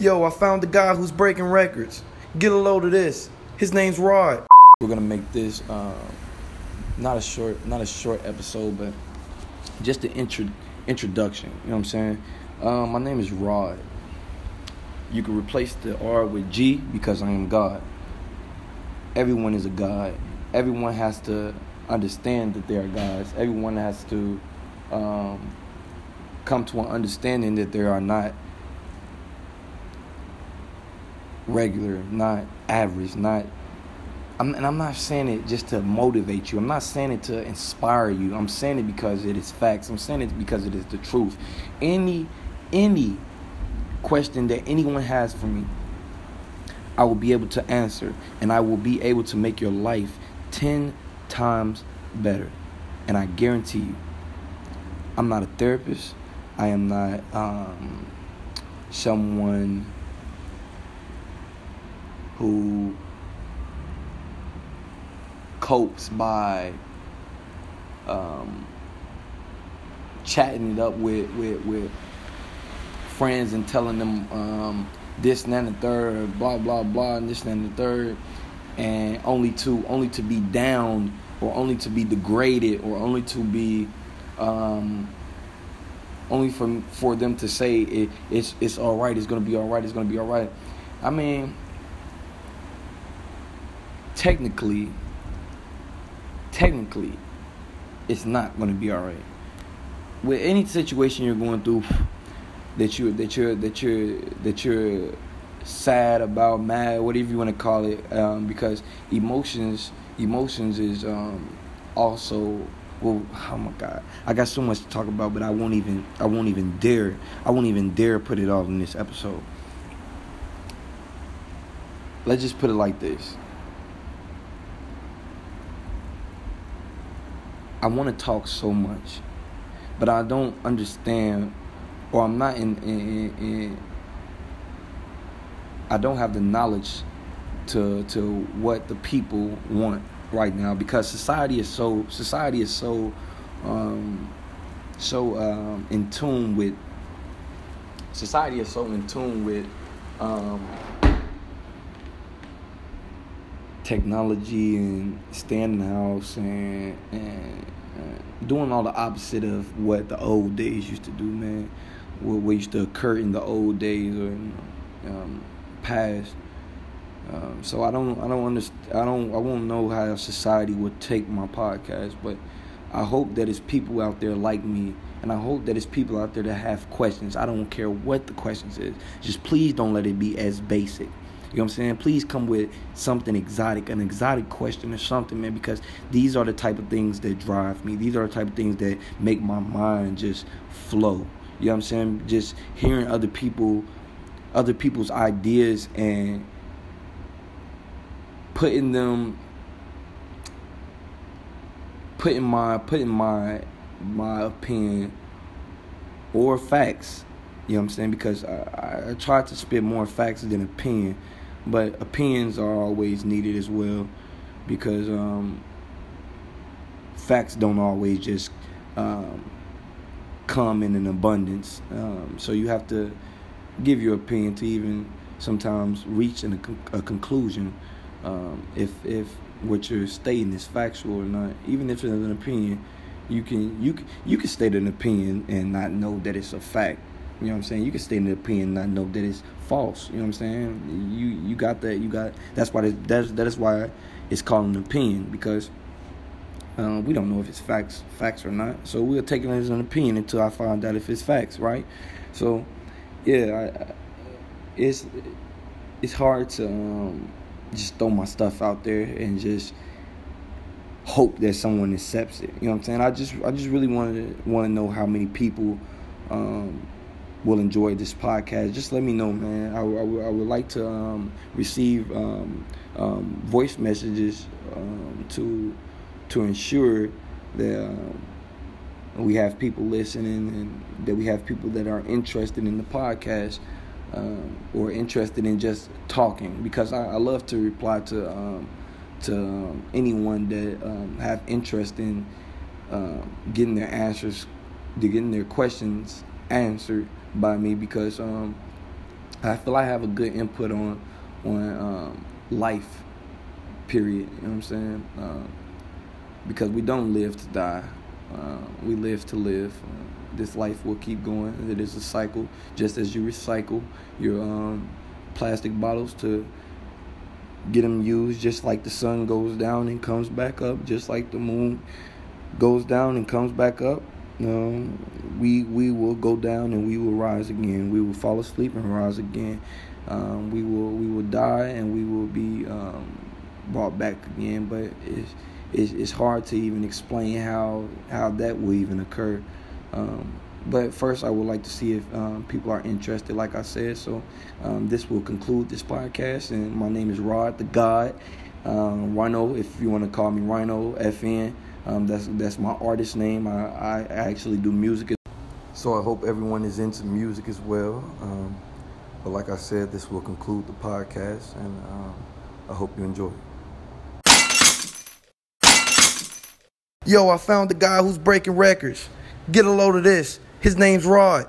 Yo, I found the guy who's breaking records. Get a load of this. His name's Rod. We're gonna make this um, not a short, not a short episode, but just an intro, introduction. You know what I'm saying? Um, my name is Rod. You can replace the R with G because I am God. Everyone is a God. Everyone has to understand that they are gods. Everyone has to um, come to an understanding that they are not regular, not average, not. I'm, and I'm not saying it just to motivate you. I'm not saying it to inspire you. I'm saying it because it is facts. I'm saying it because it is the truth. Any, any question that anyone has for me, I will be able to answer, and I will be able to make your life ten times better. And I guarantee you, I'm not a therapist. I am not um, someone who copes by um, chatting it up with, with, with friends and telling them um, this and and the third, blah blah blah, and this and and the third, and only to only to be down or only to be degraded or only to be um, only for for them to say it, it's it's all right, it's gonna be all right, it's gonna be all right. I mean, technically, technically, it's not gonna be all right. With any situation you're going through, that you that you're that you're that you're sad about, mad, whatever you want to call it, um, because emotions emotions is um, also well oh my god. I got so much to talk about but i won't even i won't even dare i won't even dare put it all in this episode. Let's just put it like this i want to talk so much but i don't understand or i'm not in, in, in i don't have the knowledge to to what the people want right now because society is so society is so um, so um, in tune with society is so in tune with um, technology and staying in the house and, and doing all the opposite of what the old days used to do, man. What, what used to occur in the old days or in, um, past. Um, so I don't, I don't understand. I don't, I won't know how society would take my podcast, but I hope that it's people out there like me, and I hope that it's people out there that have questions. I don't care what the questions is. Just please don't let it be as basic. You know what I'm saying? Please come with something exotic, an exotic question or something, man, because these are the type of things that drive me. These are the type of things that make my mind just flow. You know what I'm saying? Just hearing other people, other people's ideas and putting them putting my putting my my opinion or facts you know what i'm saying because i i try to spit more facts than opinion but opinions are always needed as well because um, facts don't always just um, come in an abundance um, so you have to give your opinion to even sometimes reach a, a conclusion um, if if what you're stating is factual or not. Even if it's an opinion, you can you can, you can state an opinion and not know that it's a fact. You know what I'm saying? You can state an opinion and not know that it's false. You know what I'm saying? You you got that. You got that's why that's that is why it's called an opinion because. Um, we don't know if it's facts, facts or not. So we'll take it as an opinion until I find out if it's facts, right? So, yeah, I, it's it's hard to um, just throw my stuff out there and just hope that someone accepts it. You know what I'm saying? I just I just really want to want to know how many people um, will enjoy this podcast. Just let me know, man. I, I, I would like to um, receive um, um voice messages um, to to ensure that um, we have people listening and that we have people that are interested in the podcast um, or interested in just talking because I, I love to reply to to anyone that have interest in uh, getting their answers, getting their questions answered by me because um, I feel I have a good input on on um, life. Period. You know what I'm saying? Um, because we don't live to die. Uh, we live to live. Uh, this life will keep going. It is a cycle, just as you recycle your um, plastic bottles to get them used, just like the sun goes down and comes back up, just like the moon goes down and comes back up. Um, we we will go down and we will rise again. We will fall asleep and rise again. Um, we will we will die and we will be um, brought back again. But it's, it's, it's hard to even explain how how that will even occur. Um, but first, I would like to see if um, people are interested. Like I said, so um, this will conclude this podcast. And my name is Rod the God, Rhino. If you want to call me Rhino FN. Um, that's that's my artist name. I, I actually do music. So I hope everyone is into music as well. Um, but like I said, this will conclude the podcast, and um, I hope you enjoy. Yo, I found the guy who's breaking records. Get a load of this. His name's Rod.